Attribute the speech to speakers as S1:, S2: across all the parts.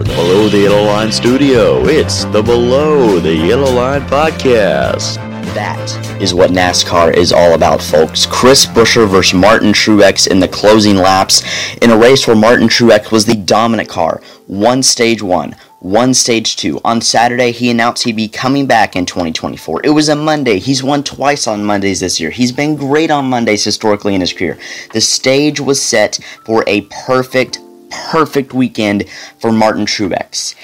S1: the Below the Yellow Line studio, it's the Below the Yellow Line podcast.
S2: That is what NASCAR is all about, folks. Chris Buescher versus Martin Truex in the closing laps in a race where Martin Truex was the dominant car. One stage one, one stage two. On Saturday, he announced he'd be coming back in 2024. It was a Monday. He's won twice on Mondays this year. He's been great on Mondays historically in his career. The stage was set for a perfect perfect weekend for Martin Truex.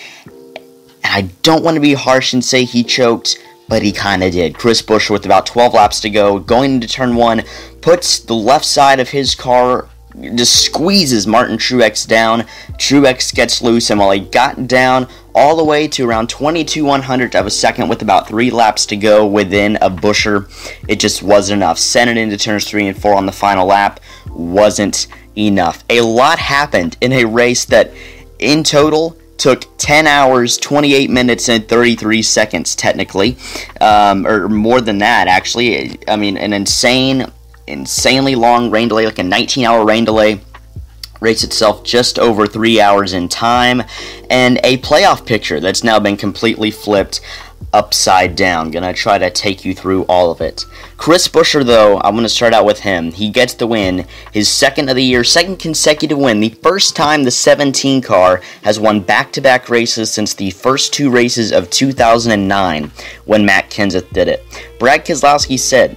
S2: I don't want to be harsh and say he choked, but he kind of did. Chris Buescher, with about 12 laps to go, going into turn one, puts the left side of his car, just squeezes Martin Truex down. Truex gets loose, and while he got down all the way to around 22 100 of a second with about three laps to go within a Buescher, it just wasn't enough. Sent it into turns three and four on the final lap. Wasn't enough. A lot happened in a race that, in total, took 10 hours, 28 minutes, and 33 seconds, technically. Um, or more than that, actually. I mean, an insane, insanely long rain delay, like a 19 hour rain delay. Race itself just over three hours in time, and a playoff picture that's now been completely flipped upside down. Gonna try to take you through all of it. Chris Buescher, though, I'm gonna start out with him. He gets the win, his second of the year, second consecutive win. The first time the 17 car has won back to back races since the first two races of 2009 when Matt Kenseth did it. Brad Keselowski said,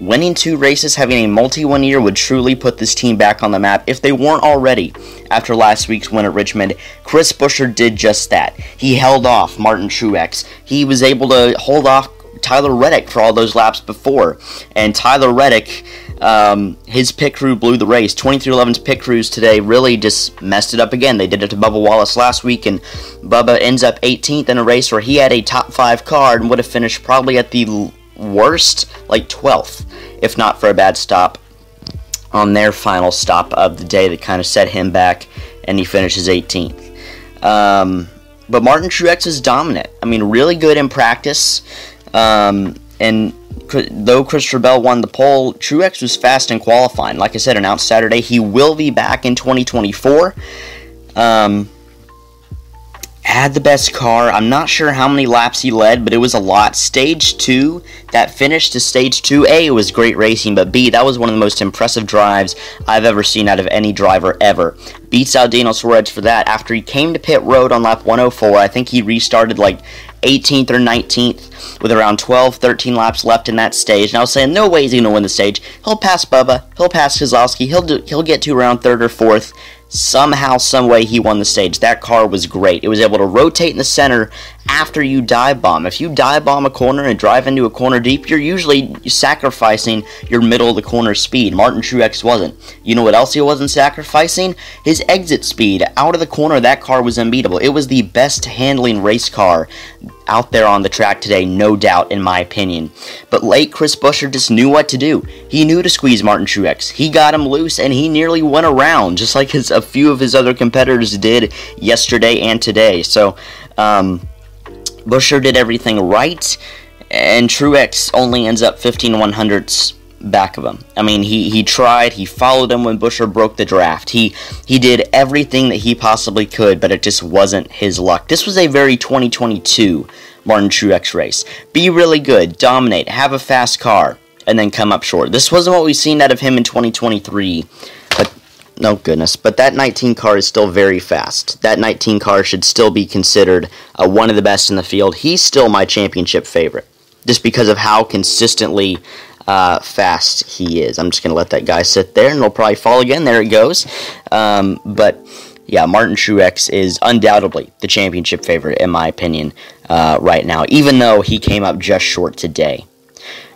S2: Winning two races, having a multi one year would truly put this team back on the map if they weren't already. After last week's win at Richmond, Chris Buescher did just that. He held off Martin Truex. He was able to hold off Tyler Reddick for all those laps before. And Tyler Reddick, um, his pit crew blew the race. 2311's pit crews today really just messed it up again. They did it to Bubba Wallace last week, and Bubba ends up 18th in a race where he had a top five car and would have finished probably at the worst, like 12th, if not for a bad stop on their final stop of the day that kind of set him back, and he finishes 18th. Um, but Martin Truex is dominant. I mean, really good in practice. Um, and though Christopher Bell won the pole, Truex was fast in qualifying. Like I said, announced Saturday, he will be back in 2024. Um, had the best car. I'm not sure how many laps he led, but it was a lot. Stage 2, that finish to stage 2, A, it was great racing, but B, that was one of the most impressive drives I've ever seen out of any driver ever. Beats out Daniel Suarez for that. After he came to pit road on lap 104, I think he restarted like 18th or 19th with around 12, 13 laps left in that stage. And I was saying, no way he's going to win the stage. He'll pass Bubba. He'll pass Keselowski. He'll do, he'll get to around third or fourth. Somehow, some way, he won the stage. That car was great. It was able to rotate in the center after you dive bomb. If you dive bomb a corner and drive into a corner deep, you're usually sacrificing your middle of the corner speed. Martin Truex wasn't. You know what else he wasn't sacrificing? His exit speed. Out of the corner, that car was unbeatable. It was the best handling race car out there on the track today, no doubt, in my opinion. But late Chris Buescher just knew what to do. He knew to squeeze Martin Truex. He got him loose and he nearly went around, just like his, a few of his other competitors did yesterday and today. So, um, Buescher did everything right, and Truex only ends up 15 one hundredths back of him. I mean, he, he tried, he followed him when Buescher broke the draft. He he did everything that he possibly could, but it just wasn't his luck. This was a very 2022 Martin Truex race. Be really good, dominate, have a fast car, and then come up short. This wasn't what we've seen out of him in 2023. No goodness, but that 19 car is still very fast. That 19 car should still be considered uh, one of the best in the field. He's still my championship favorite, just because of how consistently uh, fast he is. I'm just going to let that guy sit there, and he'll probably fall again. There it goes. Um, but yeah, Martin Truex is undoubtedly the championship favorite, in my opinion, uh, right now, even though he came up just short today.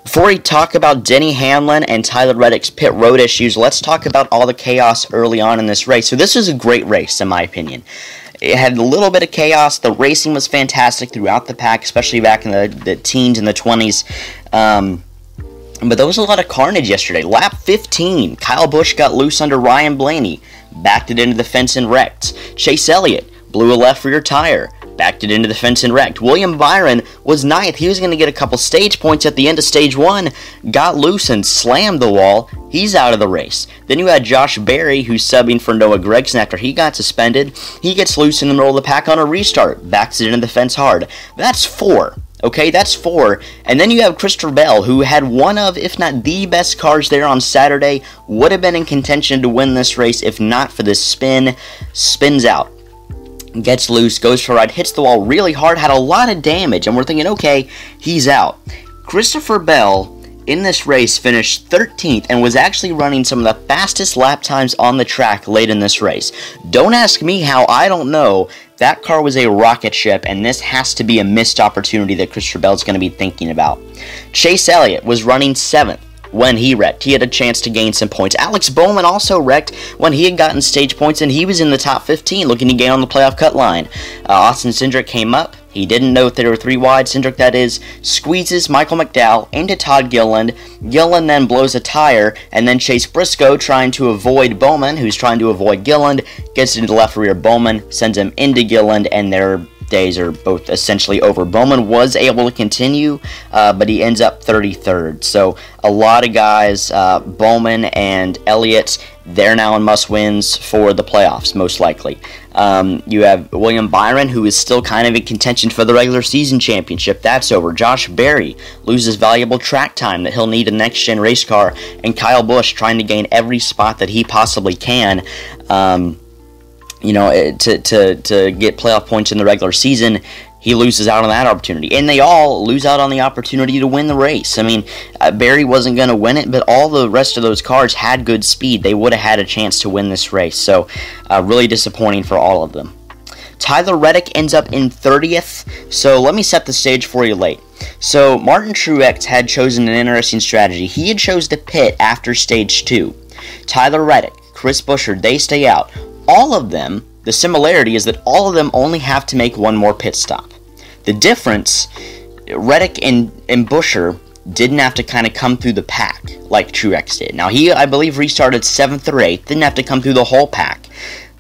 S2: Before we talk about Denny Hamlin and Tyler Reddick's pit road issues, let's talk about all the chaos early on in this race. So, this was a great race, in my opinion. It had a little bit of chaos. The racing was fantastic throughout the pack, especially back in the, the teens and the 20s. Um, but there was a lot of carnage yesterday. Lap 15, Kyle Busch got loose under Ryan Blaney, backed it into the fence and wrecked. Chase Elliott blew a left rear tire. Backed it into the fence and wrecked. William Byron was ninth. He was going to get a couple stage points at the end of stage one, got loose and slammed the wall. He's out of the race. Then you had Josh Berry, who's subbing for Noah Gragson after he got suspended. He gets loose in the middle of the pack on a restart, backs it into the fence hard. That's four. Okay, that's four. And then you have Christopher Bell, who had one of, if not the best cars there on Saturday, would have been in contention to win this race if not for this spin. Spins out gets loose, goes for a ride, hits the wall really hard, had a lot of damage, and we're thinking, okay, he's out. Christopher Bell in this race finished 13th and was actually running some of the fastest lap times on the track late in this race. Don't ask me how, I don't know. That car was a rocket ship, and this has to be a missed opportunity that Christopher Bell's going to be thinking about. Chase Elliott was running 7th when he wrecked. He had a chance to gain some points. Alex Bowman also wrecked when he had gotten stage points and he was in the top 15 looking to gain on the playoff cut line. Uh, Austin Cindric came up. He didn't know there were three wide. Cindric, that is, squeezes Michael McDowell into Todd Gilliland. Gilliland then blows a tire, and then Chase Briscoe, trying to avoid Bowman, who's trying to avoid Gilliland, gets into the left rear Bowman, sends him into Gilliland, and they're days are both essentially over. Bowman was able to continue, uh, but he ends up 33rd. So a lot of guys, uh, Bowman and Elliott, they're now in must wins for the playoffs, most likely. Um, you have William Byron, who is still kind of in contention for the regular season championship. That's over. Josh Berry loses valuable track time that he'll need a next gen race car. And Kyle Busch trying to gain every spot that he possibly can. Um, you know, eh, to, to, to get playoff points in the regular season, he loses out on that opportunity. And they all lose out on the opportunity to win the race. I mean, uh, Berry wasn't going to win it, but all the rest of those cars had good speed. They would have had a chance to win this race. So, uh, really disappointing for all of them. Tyler Reddick ends up in 30th. So, let me set the stage for you late. So, Martin Truex had chosen an interesting strategy. He had chose to pit after stage 2. Tyler Reddick, Chris Buescher, they stay out all of them, the similarity is that all of them only have to make one more pit stop. The difference, Reddick and, and Buescher didn't have to kind of come through the pack like Truex did. Now, he, I believe, restarted 7th or 8th, didn't have to come through the whole pack,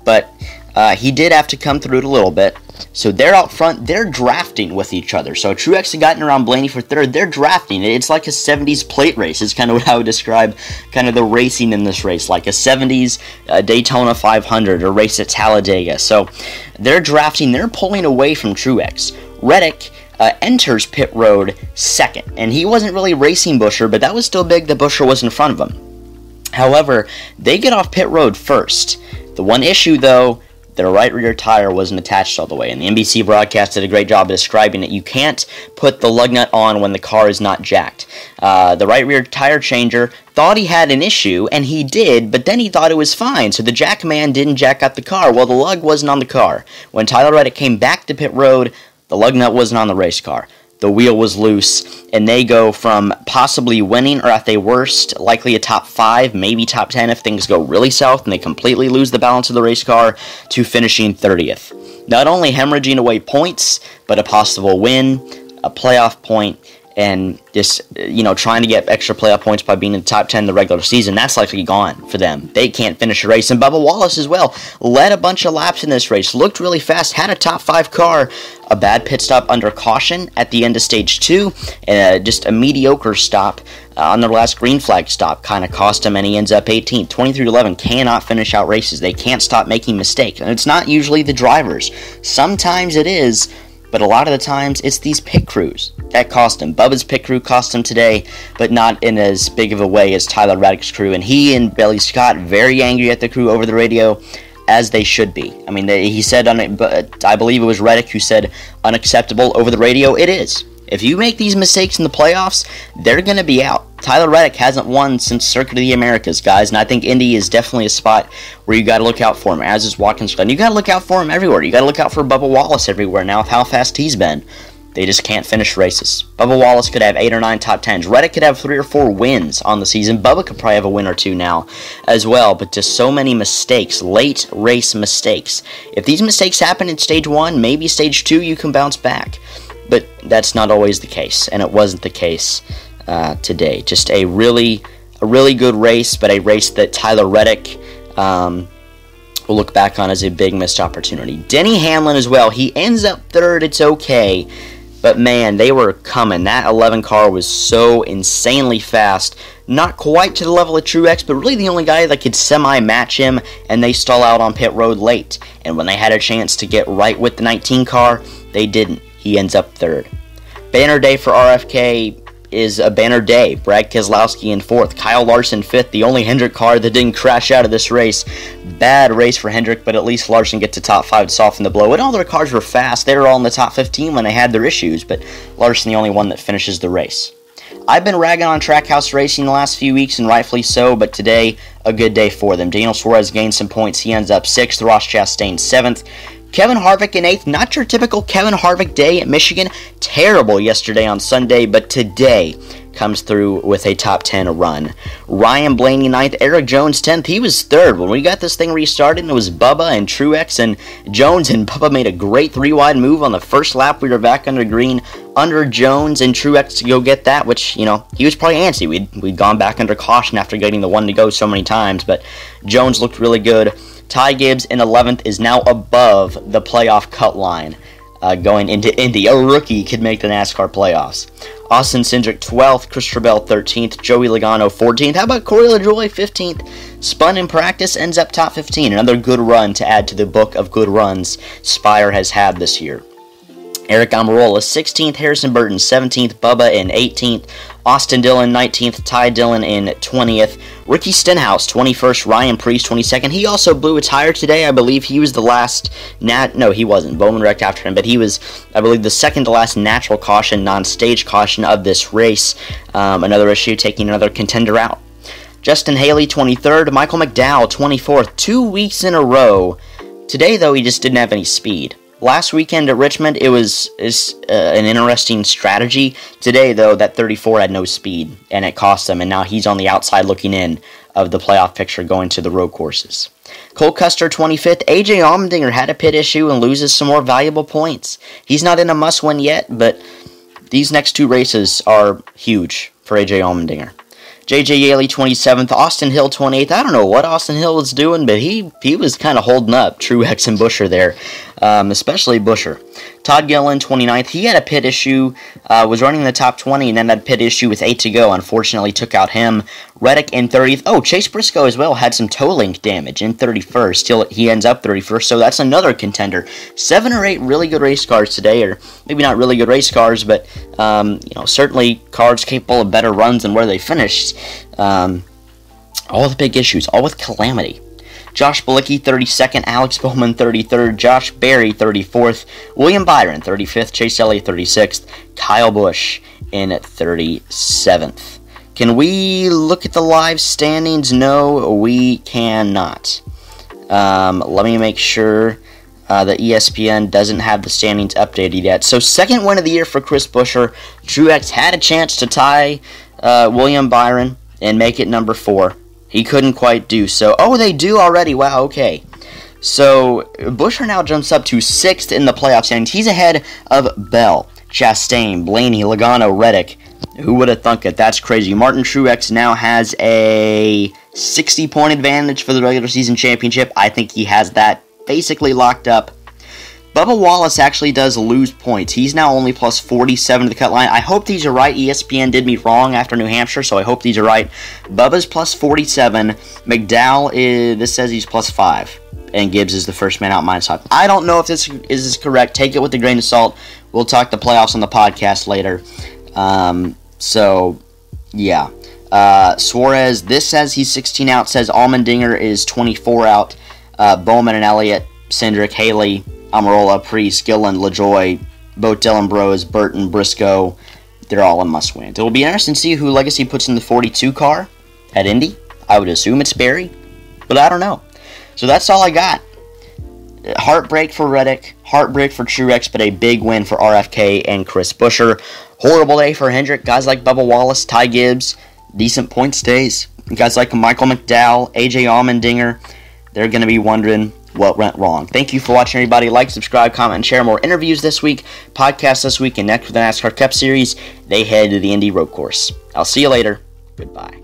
S2: but uh, he did have to come through it a little bit. So they're out front, they're drafting with each other. So Truex had gotten around Blaney for third, they're drafting. It's like a 70s plate race, is kind of what I would describe kind of the racing in this race, like a 70s uh, Daytona 500 or race at Talladega. So they're drafting, they're pulling away from Truex. Reddick uh, enters pit road second, and he wasn't really racing Buescher, but that was still big that Buescher was in front of him. However, they get off pit road first. The one issue, though, their right rear tire wasn't attached all the way. And the NBC broadcast did a great job of describing it. You can't put the lug nut on when the car is not jacked. Uh, the right rear tire changer thought he had an issue, and he did, but then he thought it was fine. So the jack man didn't jack up the car. Well, the lug wasn't on the car. When Tyler Reddick came back to pit road, the lug nut wasn't on the race car the wheel was loose, and they go from possibly winning or at their worst, likely a top five, maybe top 10 if things go really south and they completely lose the balance of the race car, to finishing 30th. Not only hemorrhaging away points, but a possible win, a playoff point, and just you know trying to get extra playoff points by being in the top 10 in the regular season that's likely gone for them. They can't finish a race. And bubba wallace as well led a bunch of laps in this race looked really fast had a top five car a bad pit stop under caution at the end of stage two and uh, just a mediocre stop uh, on their last green flag stop kind of cost him and he ends up 18th 23 11 cannot finish out races. They can't stop making mistakes. And it's not usually the drivers. Sometimes it is but a lot of the times it's these pit crews that cost him. Bubba's pit crew cost him today, but not in as big of a way as Tyler Reddick's crew. And he and Billy Scott very angry at the crew over the radio, as they should be. I mean, they, he said on it, but uh, I believe it was Reddick who said unacceptable over the radio. It is. If you make these mistakes in the playoffs, they're going to be out. Tyler Reddick hasn't won since Circuit of the Americas, guys, and I think Indy is definitely a spot where you got to look out for him, as is Watkins Glen. You got to look out for him everywhere. You got to look out for Bubba Wallace everywhere now with how fast he's been. They just can't finish races. Bubba Wallace could have eight or nine top tens. Reddick could have three or four wins on the season. Bubba could probably have a win or two now as well, but just so many mistakes, late race mistakes. If these mistakes happen in stage one, maybe stage two, you can bounce back but that's not always the case, and it wasn't the case uh, today. Just a really, a really good race, but a race that Tyler Reddick um, will look back on as a big missed opportunity. Denny Hamlin as well. He ends up third. It's okay. But man, they were coming. That 11 car was so insanely fast. Not quite to the level of Truex, but really the only guy that could semi match him, and they stall out on pit road late. And when they had a chance to get right with the 19 car, they didn't. He ends up third. Banner day for RFK is a banner day. Brad Keselowski in fourth, Kyle Larson fifth, the only Hendrick car that didn't crash out of this race. Bad race for Hendrick, but at least Larson gets to top five to soften the blow. And all their cars were fast. They were all in the top 15 when they had their issues, but Larson the only one that finishes the race. I've been ragging on Trackhouse Racing the last few weeks, and rightfully so, but today, a good day for them. Daniel Suarez gained some points. He ends up sixth. Ross Chastain seventh. Kevin Harvick in eighth. Not your typical Kevin Harvick day at Michigan. Terrible yesterday on Sunday, but today comes through with a top 10 run. Ryan Blaney ninth, Erik Jones 10th. He was third. When we got this thing restarted, it was Bubba and Truex and Jones, and Bubba made a great three wide move on the first lap. We were back under green, under Jones and Truex to go get that, which, you know, he was probably antsy. We'd, we'd gone back under caution after getting the one to go so many times, but Jones looked really good. Ty Gibbs in 11th is now above the playoff cut line. Uh, going into Indy, a rookie could make the NASCAR playoffs. Austin Cindric 12th, Christopher Bell 13th, Joey Logano 14th. How about Corey LaJoie 15th? Spun in practice, ends up top 15. Another good run to add to the book of good runs Spire has had this year. Aric Almirola 16th, Harrison Burton 17th, Bubba in 18th, Austin Dillon 19th, Ty Dillon in 20th, Ricky Stenhouse 21st, Ryan Preece 22nd. He also blew a tire today. I believe he was the last nat. No, he wasn't. Bowman wrecked after him, but he was, I believe, the second to last natural caution, non-stage caution of this race. Um, another issue taking another contender out. Justin Haley 23rd, Michael McDowell 24th, two weeks in a row. Today, though, he just didn't have any speed. Last weekend at Richmond, it was is uh, an interesting strategy. Today, though, that 34 had no speed, and it cost them, and now he's on the outside looking in of the playoff picture going to the road courses. Cole Custer 25th. AJ Allmendinger had a pit issue and loses some more valuable points. He's not in a must win yet, but these next two races are huge for AJ Allmendinger. JJ Yeley 27th, Austin Hill 28th. I don't know what Austin Hill was doing, but he he was kind of holding up Truex and Buescher there, um, especially Buescher. Todd Gillen, 29th. He had a pit issue, uh, was running in the top 20, and then that pit issue with eight to go. Unfortunately, took out him. Reddick in 30th. Oh, Chase Briscoe as well had some toe link damage in 31st. Still, he ends up 31st, so that's another contender. Seven or eight really good race cars today, or maybe not really good race cars, but um, you know certainly cars capable of better runs than where they finished. Um, all the big issues, all with calamity. Josh Bilicki, 32nd, Alex Bowman, 33rd, Josh Berry, 34th, William Byron, 35th, Chase Elliott, 36th, Kyle Busch in 37th. Can we look at the live standings? No, we cannot. Um, let me make sure uh, the ESPN doesn't have the standings updated yet. So, second win of the year for Chris Buescher. Truex had a chance to tie uh, William Byron and make it number four. He couldn't quite do so. Oh, they do already. Wow, okay. So Buescher now jumps up to sixth in the playoffs, and He's ahead of Bell, Chastain, Blaney, Logano, Reddick. Who would have thunk it? That's crazy. Martin Truex now has a 60 point advantage for the regular season championship. I think he has that basically locked up. Bubba Wallace actually does lose points. He's now only plus 47 to the cut line. I hope these are right. ESPN did me wrong after New Hampshire, so I hope these are right. Bubba's plus 47. McDowell is, this says he's plus 5. And Gibbs is the first man out minus 5. I don't know if this is correct. Take it with a grain of salt. We'll talk the playoffs on the podcast later. Um, so, yeah. Uh, Suarez, this says he's 16 out. Says Allmendinger is 24 out. Uh, Bowman and Elliott, Cindric, Haley, Almirola, Preece, Gilliland, LaJoie, both Dillon Bros, Burton, Briscoe, they're all a must win. It will be interesting to see who Legacy puts in the 42 car at Indy. I would assume it's Berry, but I don't know. So that's all I got. Heartbreak for Reddick, heartbreak for Truex, but a big win for RFK and Chris Buescher. Horrible day for Hendrick. Guys like Bubba Wallace, Ty Gibbs, decent point stays. Guys like Michael McDowell, AJ Allmendinger, they're going to be wondering what went wrong. Thank you for watching, everybody. Like, subscribe, comment, and share more interviews this week, podcasts this week, and next with the NASCAR Cup Series, they head to the Indy Road Course. I'll see you later. Goodbye.